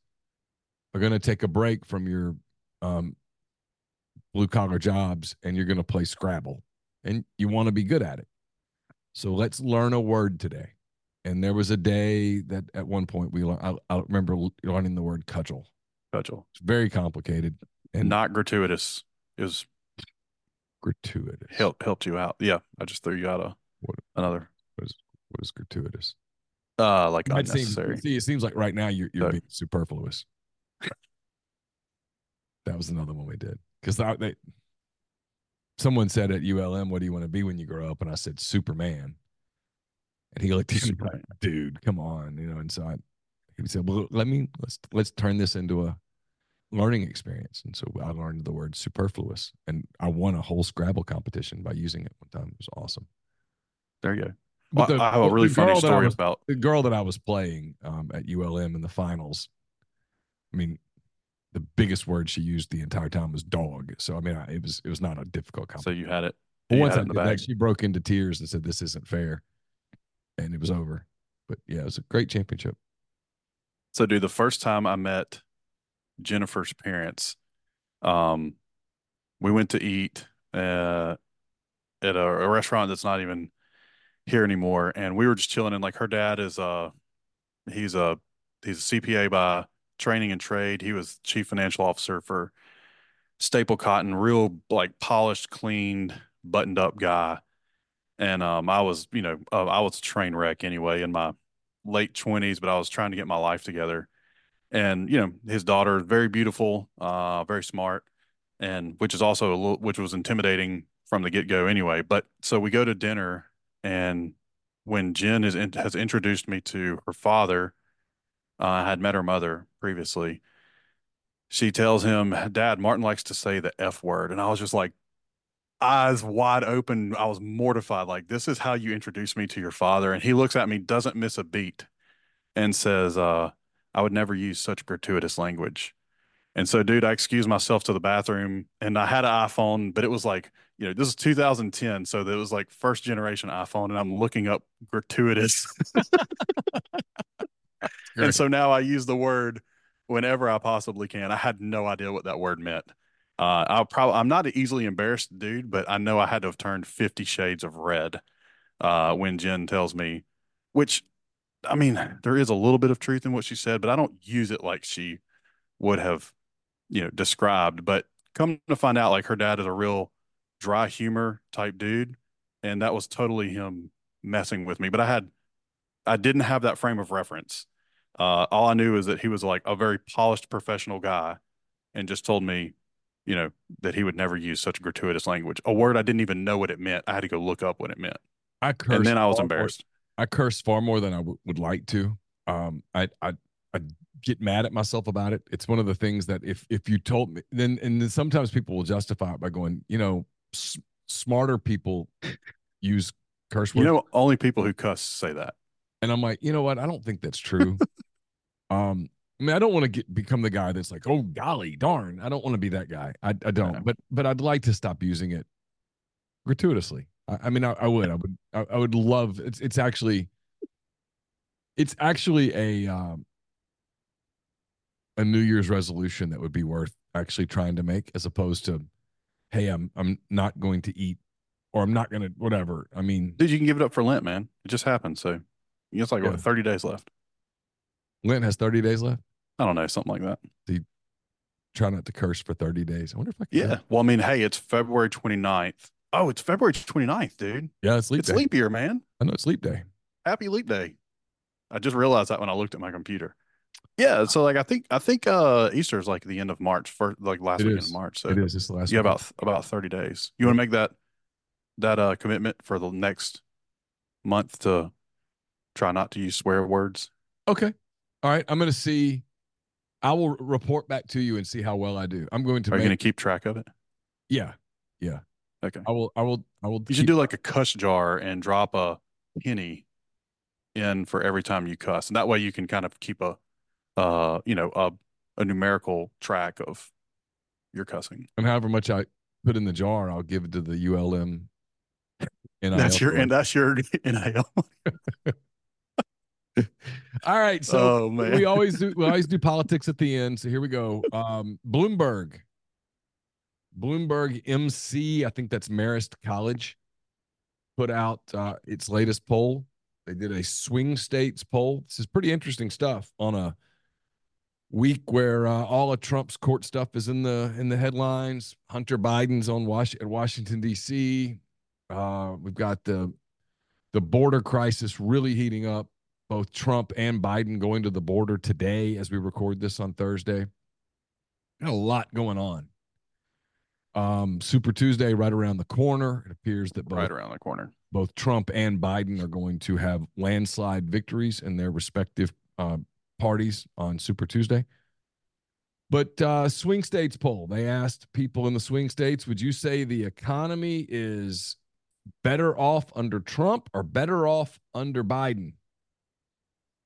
are going to take a break from your um, blue collar jobs and you're going to play scrabble and you want to be good at it. So let's learn a word today and there was a day that at one point we I, I remember learning the word cudgel. Cudgel. It's very complicated and not gratuitous. It was gratuitous. Help helped you out. Yeah, I just threw you out a what, another. What is what is gratuitous? Uh, like it unnecessary. Seems, see, it seems like right now you're you're so, being superfluous. that was another one we did because they. Someone said at ULM, "What do you want to be when you grow up?" And I said, "Superman." And he looked at me like, dude, come on, you know. And so I, he said, well, let me let's let's turn this into a learning experience. And so I learned the word superfluous, and I won a whole Scrabble competition by using it one time. It was awesome. There you go. Well, the, I have a really funny story was, about the girl that I was playing um, at ULM in the finals. I mean, the biggest word she used the entire time was dog. So I mean, I, it was it was not a difficult competition. So you had it. You once had I did that, she broke into tears and said, "This isn't fair." And it was over. But yeah, it was a great championship. So, dude, the first time I met Jennifer's parents, um, we went to eat uh, at a, a restaurant that's not even here anymore, and we were just chilling. And like, her dad is a he's a he's a CPA by training and trade. He was chief financial officer for Staplcotn, real like polished, cleaned, buttoned up guy. And um, I was, you know, uh, I was a train wreck anyway in my late twenties, but I was trying to get my life together. And you know, his daughter, very beautiful, uh, very smart, and which is also a little, which was intimidating from the get go anyway. But so we go to dinner, and when Jen is in, has introduced me to her father, uh, I had met her mother previously. She tells him, "Dad, Martin likes to say the F word," and I was just like, eyes wide open. I was mortified. Like, this is how you introduce me to your father. And he looks at me, doesn't miss a beat, and says, uh, I would never use such gratuitous language. And so, dude, I excused myself to the bathroom and I had an iPhone, but it was like, you know, this is 2010. So it was like first generation iPhone. And I'm looking up gratuitous. and so now I use the word whenever I possibly can. I had no idea what that word meant. Uh, I'll probably I'm not an easily embarrassed dude, but I know I had to have turned Fifty Shades of Red uh, when Jen tells me, which I mean, there is a little bit of truth in what she said, but I don't use it like she would have, you know, described. But come to find out, like her dad is a real dry humor type dude, and that was totally him messing with me. But I had, I didn't have that frame of reference. Uh, all I knew is that he was like a very polished professional guy, and just told me you know, that he would never use such gratuitous language. A word I didn't even know what it meant. I had to go look up what it meant. I cursed and then I was embarrassed. More, I curse far more than I w- would like to. Um, I, I, I get mad at myself about it. It's one of the things that if if you told me, then and then sometimes people will justify it by going, you know, s- smarter people use curse words. You know, only people who cuss say that. And I'm like, you know what? I don't think that's true. um, I mean, I don't want to get become the guy that's like, oh golly darn. I don't want to be that guy. I, I don't. But but I'd like to stop using it gratuitously. I, I mean, I, I, would. I would. I, I, would love. It's it's actually it's actually a um, a New Year's resolution that would be worth actually trying to make, as opposed to, hey, I'm I'm not going to eat, or I'm not going to whatever. I mean, dude, you can give it up for Lent, man. It just happened. So it's like yeah. what, 30 days left. Lent has 30 days left. I don't know, something like that. Do you try not to curse for 30 days? I wonder if I can. Yeah. Well, I mean, hey, it's February 29th. Oh, it's February 29th, dude. Yeah, it's leap it's day. leap year, man. I know it's leap day. Happy leap day. I just realized that when I looked at my computer. Yeah, so like I think I think uh Easter is like the end of March, for like last it weekend is. of March. So it is. It's the last. Yeah, about about thirty days. You want to make that that uh commitment for the next month to try not to use swear words? Okay. All right, I'm going to see. I will report back to you and see how well I do. I'm going to. Are make, you going to keep track of it? Yeah, yeah. Okay. I will. I will. I will. You should do like a cuss jar and drop a penny in for every time you cuss, and that way you can kind of keep a, uh, you know, a a numerical track of your cussing. And however much I put in the jar, I'll give it to the ULM. And that's your and that's your NIL. All right. So oh, we always do we always do politics at the end. So here we go. Um, Bloomberg. Bloomberg MC, I think that's Marist College, put out uh, its latest poll. They did a swing states poll. This is pretty interesting stuff on a week where uh, all of Trump's court stuff is in the in the headlines. Hunter Biden's on Was- at Washington D.C. Uh, we've got the the border crisis really heating up both Trump and Biden going to the border today as we record this on Thursday. Got a lot going on. Um, Super Tuesday right around the corner. It appears that both, right around the corner, both Trump and Biden are going to have landslide victories in their respective uh, parties on Super Tuesday. But uh, swing states poll, they asked people in the swing states, would you say the economy is better off under Trump or better off under Biden?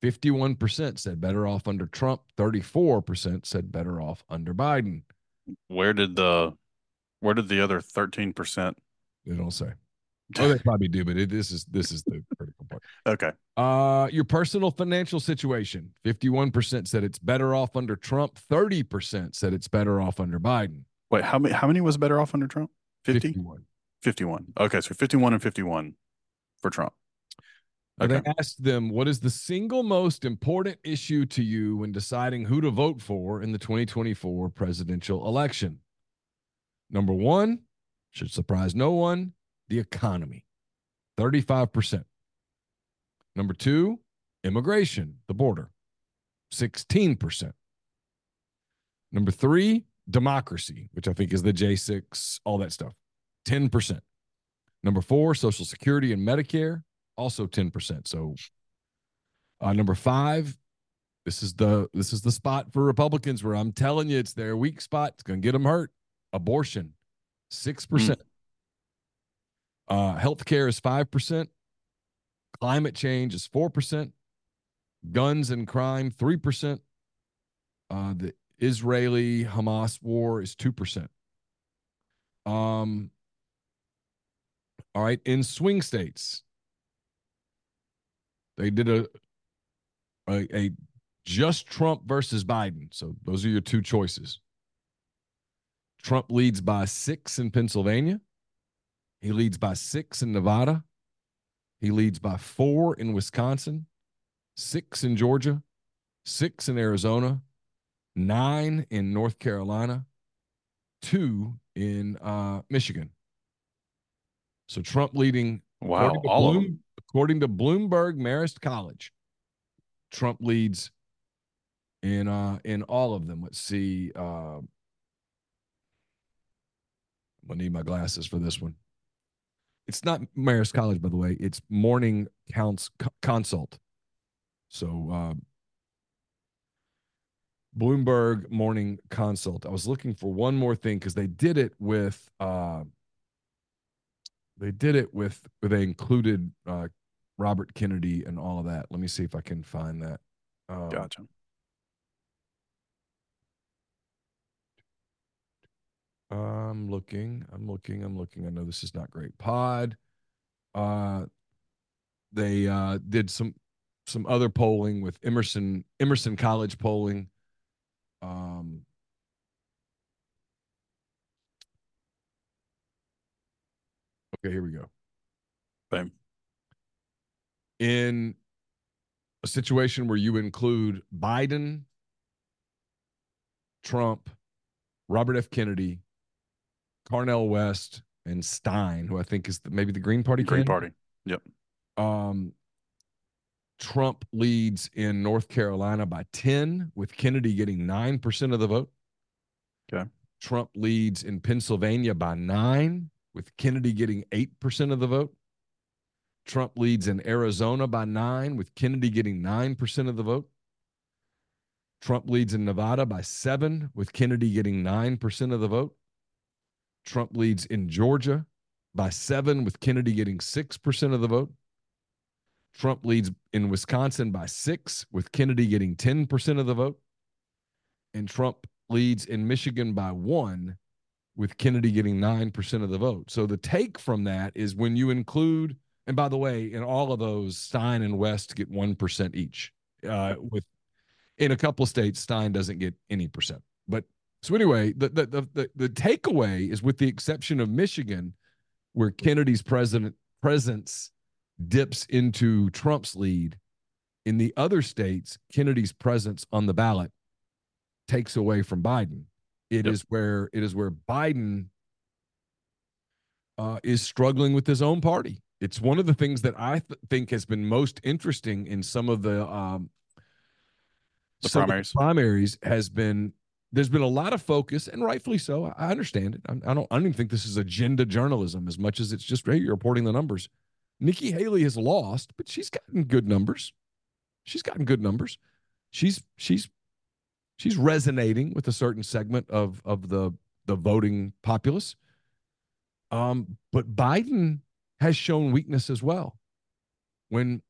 51% said better off under Trump, 34% said better off under Biden. Where did the where did the other 13%? They don't say. Oh, they probably do, but it, this is this is the critical part. Okay. Uh your personal financial situation. 51% said it's better off under Trump, 30% said it's better off under Biden. Wait, how many how many was better off under Trump? 50? 51. 51. Okay, so 51 and 51 for Trump. Okay. They asked them, what is the single most important issue to you when deciding who to vote for in the 2024 presidential election? Number one, should surprise no one, the economy. 35%. Number two, immigration, the border, 16%. Number three, democracy, which I think is the J6, all that stuff, 10%. Number four, Social Security and Medicare, also 10%. So uh, number five, this is the this is the spot for Republicans where I'm telling you it's their weak spot. It's going to get them hurt. Abortion, six percent. Mm. Uh, healthcare is five percent. Climate change is four percent. Guns and crime three percent. Uh, the Israeli Hamas war is two percent. Um. All right, in swing states, they did a a, a just Trump versus Biden. So those are your two choices. Trump leads by six in Pennsylvania. He leads by six in Nevada. He leads by four in Wisconsin, six in Georgia, six in Arizona, nine in North Carolina, two in uh, Michigan. So Trump leading. Wow, to, Bloom, according to Bloomberg Marist College, Trump leads in uh in all of them. Let's see. Uh, gonna need my glasses for this one. It's not Marist College, by the way. It's Morning Counts Consult. So uh, Bloomberg Morning Consult. I was looking for one more thing because they did it with uh, they did it with they included uh, Robert Kennedy and all of that. Let me see if I can find that. Um, gotcha. I'm looking. I'm looking. I'm looking. I know this is not great. Pod. Uh, they uh, did some some other polling with Emerson Emerson College polling. Um, okay, here we go. Bam. In a situation where you include Biden, Trump, Robert F. Kennedy, Cornel West, and Stein, who I think is the, maybe the Green Party. Green candidate. Party. Yep. Um, Trump leads in North Carolina by 10, with Kennedy getting 9% of the vote. Okay. Trump leads in Pennsylvania by nine, with Kennedy getting 8% of the vote. Trump leads in Arizona by nine, with Kennedy getting 9% of the vote. Trump leads in Nevada by seven, with Kennedy getting 9% of the vote. Trump leads in Georgia by seven, with Kennedy getting 6% of the vote. Trump leads in Wisconsin by six, with Kennedy getting 10% of the vote. And Trump leads in Michigan by one, with Kennedy getting 9% of the vote. So the take from that is when you include, and by the way, in all of those, Stein and West get 1% each. Uh, with in a couple of states, Stein doesn't get any percent. But so anyway, the the the the, the takeaway is with the exception of Michigan, where Kennedy's president presence dips into Trump's lead. In the other states, Kennedy's presence on the ballot takes away from Biden. It yep. is where it is where Biden uh, is struggling with his own party. It's one of the things that I th- think has been most interesting in some of the um, the primaries. The primaries has been there's been a lot of focus, and rightfully so. I understand it. I, I don't. I don't even think this is agenda journalism as much as it's just hey, you're reporting the numbers. Nikki Haley has lost, but she's gotten good numbers. She's gotten good numbers. She's she's she's resonating with a certain segment of of the the voting populace. Um, but Biden has shown weakness as well. When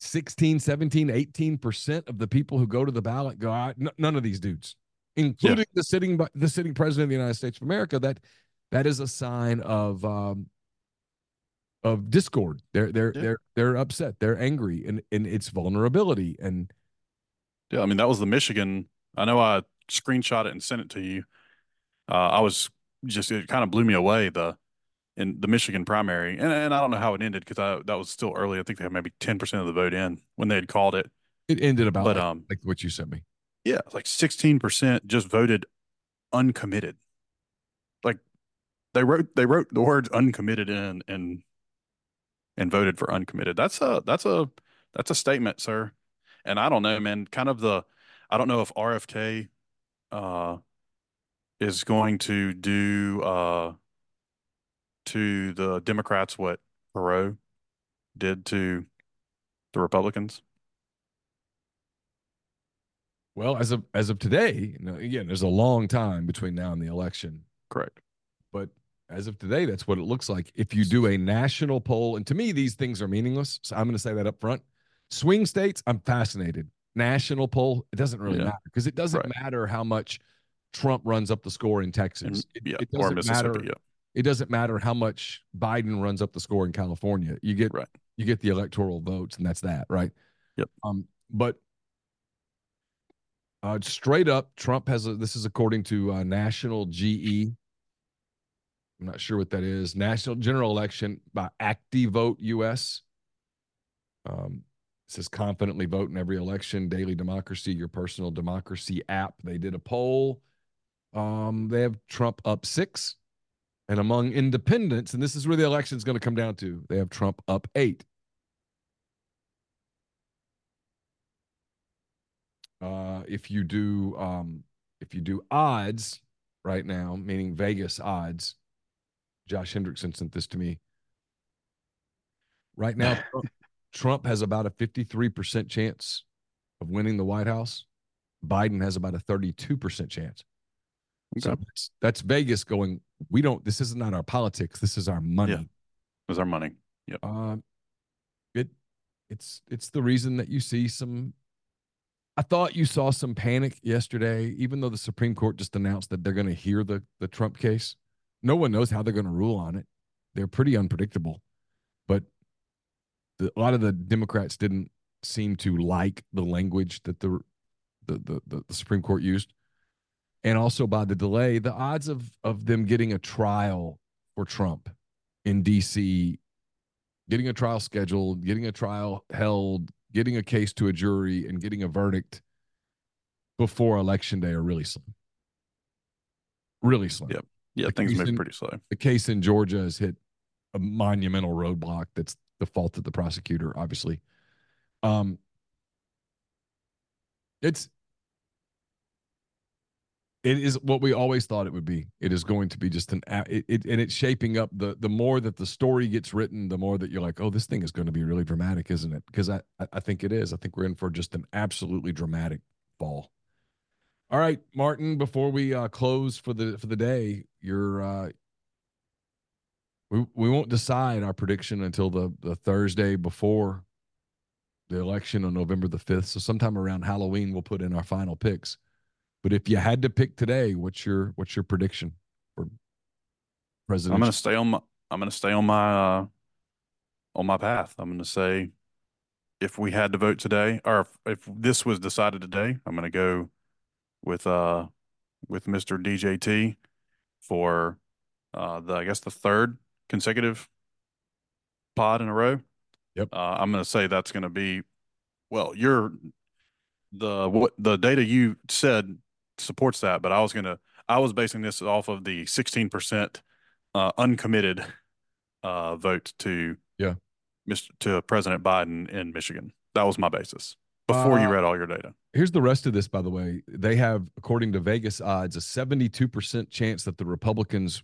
16, 17, 18% of the people who go to the ballot go out, n- none of these dudes, including yeah. the sitting the sitting president of the United States of America, that that is a sign of um, of discord. They're they're yeah. they're they're upset. They're angry, and and it's vulnerability. And yeah, I mean that was the Michigan. I know I screenshot it and sent it to you. Uh, I was just it kind of blew me away the in the Michigan primary, and and I don't know how it ended because that was still early. I think they had maybe ten percent of the vote in when they had called it. It ended about but, like, um, like what you sent me. Yeah, like sixteen percent just voted uncommitted. Like they wrote they wrote the words uncommitted in and and voted for uncommitted. That's a that's a that's a statement, sir. And I don't know, man. Kind of the I don't know if RFK uh, is going to do uh, to the Democrats what Perot did to the Republicans. Well, as of as of today, you know, again, there's a long time between now and the election. Correct. But as of today, that's what it looks like. If you do a national poll, and to me, these things are meaningless. So I'm going to say that up front. Swing states, I'm fascinated. National poll, it doesn't really Yeah. matter because it doesn't Right. matter how much Trump runs up the score in Texas. And, It, yeah, it or doesn't Mississippi. matter. Yeah, It doesn't matter how much Biden runs up the score in California. You get Right. you get the electoral votes, and that's that, right? Yep. Um, but uh, straight up, Trump has a. This is according to uh, National GE. I'm not sure what that is. National General Election by ActiVote US. Um, says confidently vote in every election. Daily Democracy, your personal democracy app. They did a poll. Um, they have Trump up six, and among independents, and this is where the election is going to come down to. They have Trump up eight. Uh, if you do um, if you do odds right now, meaning Vegas odds, Josh Hendrickson sent this to me. Right now, Trump has about a 53% chance of winning the White House. Biden has about a 32% chance. So Okay. that's, that's Vegas going, we don't, this is not our politics. This is our money. Yeah. is our money. Um, it it's it's the reason that you see some. I thought you saw some panic yesterday, even though the Supreme Court just announced that they're going to hear the the Trump case. No one knows how they're going to rule on it. They're pretty unpredictable, the, a lot of the Democrats didn't seem to like the language that the the, the the Supreme Court used, and also by the delay, the odds of of them getting a trial for Trump in D.C getting a trial scheduled, getting a trial held, getting a case to a jury, and getting a verdict before election day are really slim. Really slim. Yep. Yeah, The things move in- pretty slow. The case in Georgia has hit a monumental roadblock that's the fault of the prosecutor, obviously. Um, it's it is what we always thought it would be. It is going to be just an it, it and it's shaping up the the more that the story gets written, the more that you're like, oh, this thing is going to be really dramatic, isn't it? Because I I- think it is. I think we're in for just an absolutely dramatic fall. All right, Martin. Before we uh, close for the for the day, you're uh, we we won't decide our prediction until the the Thursday before the election on November the fifth. So sometime around Halloween, we'll put in our final picks. But if you had to pick today, what's your what's your prediction for president? I'm gonna stay on my I'm gonna stay on my uh on my path. I'm gonna say if we had to vote today, or if, if this was decided today, I'm gonna go with uh with Mr. DJT for uh the I guess the third consecutive pod in a row. Yep. Uh, I'm gonna say that's gonna be well, you're the what the data you said supports that, but I was gonna I was basing this off of the 16% uh, uncommitted uh, vote to Yeah. Mr. to President Biden in Michigan. That was my basis before you Uh, read all your data. Here's the rest of this, by the way. They have, according to Vegas odds, a 72% chance that the Republicans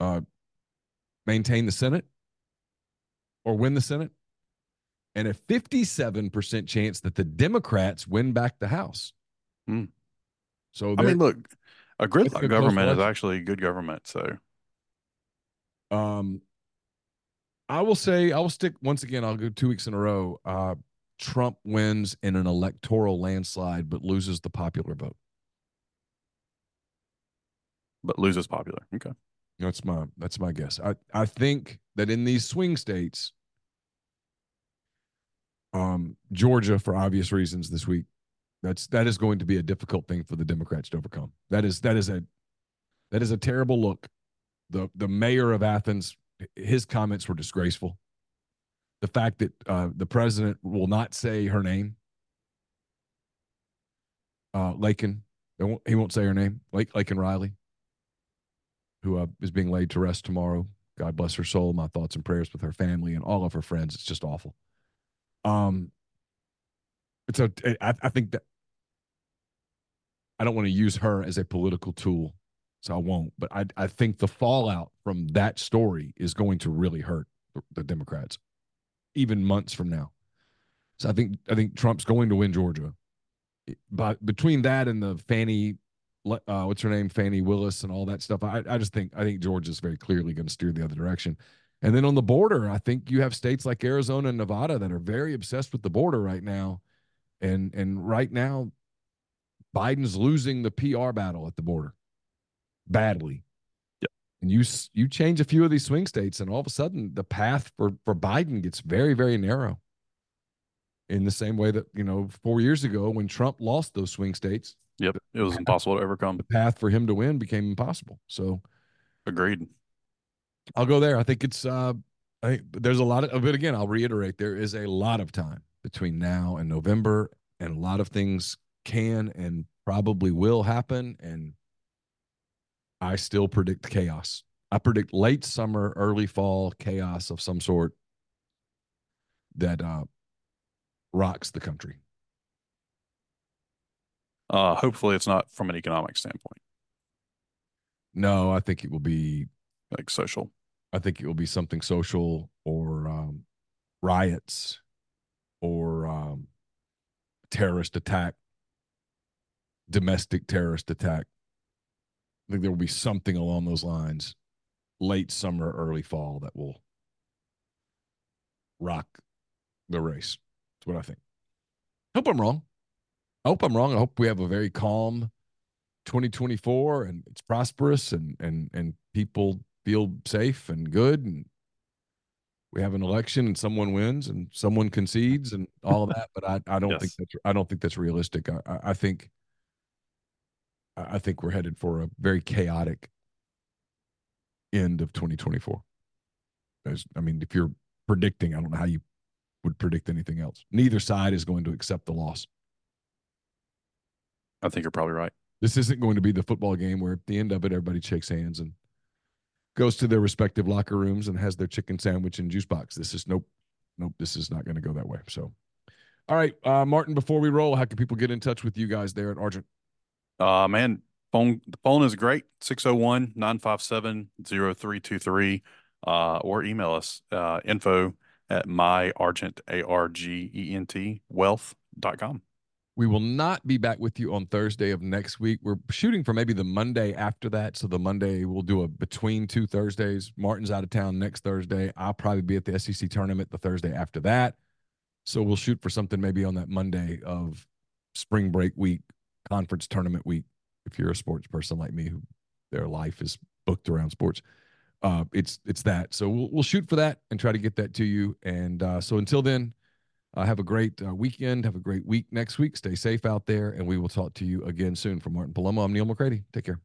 uh, maintain the Senate or win the Senate, and a 57% chance that the Democrats win back the House. Hmm. So I mean, look, a gridlock a government is actually good government. So Um, I will say I will stick once again. I'll go two weeks in a row. Uh, Trump wins in an electoral landslide, but loses the popular vote. but loses popular. Okay. That's my that's my guess. I I think that in these swing states, um, Georgia, for obvious reasons, this week, that's that is going to be a difficult thing for the Democrats to overcome. That is that is a that is a terrible look. The the mayor of Athens, his comments were disgraceful. The fact that uh, the president will not say her name, uh, Laken, he won't say her name, Lake Laken Riley, who uh, is being laid to rest tomorrow God bless her soul. My thoughts and prayers with her family and all of her friends. It's just awful. Um, it's a. I, I think that I don't want to use her as a political tool, so I won't. But I, I think the fallout from that story is going to really hurt the Democrats, even months from now. So I think I think Trump's going to win Georgia. But between that and the Fani, uh, what's her name, Fani Willis, and all that stuff, I, I just think I think Georgia's very clearly going to steer the other direction. And then on the border, I think you have states like Arizona and Nevada that are very obsessed with the border right now. And and right now, Biden's losing the PR battle at the border badly. Yep. And you you change a few of these swing states, and all of a sudden the path for for Biden gets very very narrow. In the same way that you know four years ago when Trump lost those swing states, Yep, it was impossible to overcome. the path for him to win became impossible. So Agreed. I'll go there. I think it's uh I think there's a lot of but again, I'll reiterate there is a lot of time between now and November and a lot of things can and probably will happen and I still predict chaos. I predict late summer, early fall chaos of some sort that uh rocks the country. Uh, hopefully, it's not from an economic standpoint, No, I think it will be like social. I think it will be something social or um, riots or um, terrorist attack, domestic terrorist attack. I think there will be something along those lines, late summer, early fall, that will rock the race. That's what I think. Hope I'm wrong. I hope I'm wrong. I hope we have a very calm 2024 and it's prosperous and and and people feel safe and good and we have an election and someone wins and someone concedes and all of that but i i don't Yes. think that's i don't think that's realistic i i, think I I think we're headed for a very chaotic end of 2024 As, i mean if you're predicting i don't know how you would predict anything else neither side is going to accept the loss I think you're probably right. this isn't going to be the football game where at the end of it everybody shakes hands and goes to their respective locker rooms and has their chicken sandwich and juice box. This is nope, nope. This is not going to go that way. So, all right, uh, Martin. Before we roll, how can people get in touch with you guys there at Argent? Uh, man, phone the phone is great 601 957 0323 uh, or email us uh, info at myargent a r g e n t wealth.com. We will not be back with you on Thursday of next week. We're shooting for maybe the Monday after that. So the Monday we'll do a between two Thursdays. Martin's out of town next Thursday. I'll probably be at the SEC tournament the Thursday after that. So we'll shoot for something maybe on that Monday of spring break week, conference tournament week. If you're a sports person like me, who their life is booked around sports, uh, it's it's that. So we'll we'll shoot for that and try to get that to you. And uh, so until then, uh, have a great uh, weekend. Have a great week next week. Stay safe out there, and we will talk to you again soon. From Martin Palomo, I'm Neil McCready. Take care.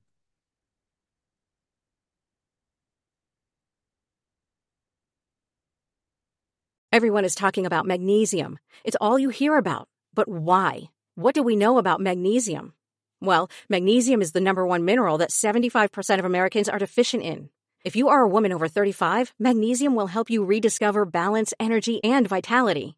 Everyone is talking about magnesium. It's all you hear about. But why? What do we know about magnesium? Well, magnesium is the number one mineral that 75% of Americans are deficient in. If you are a woman over 35, magnesium will help you rediscover balance, energy, and vitality.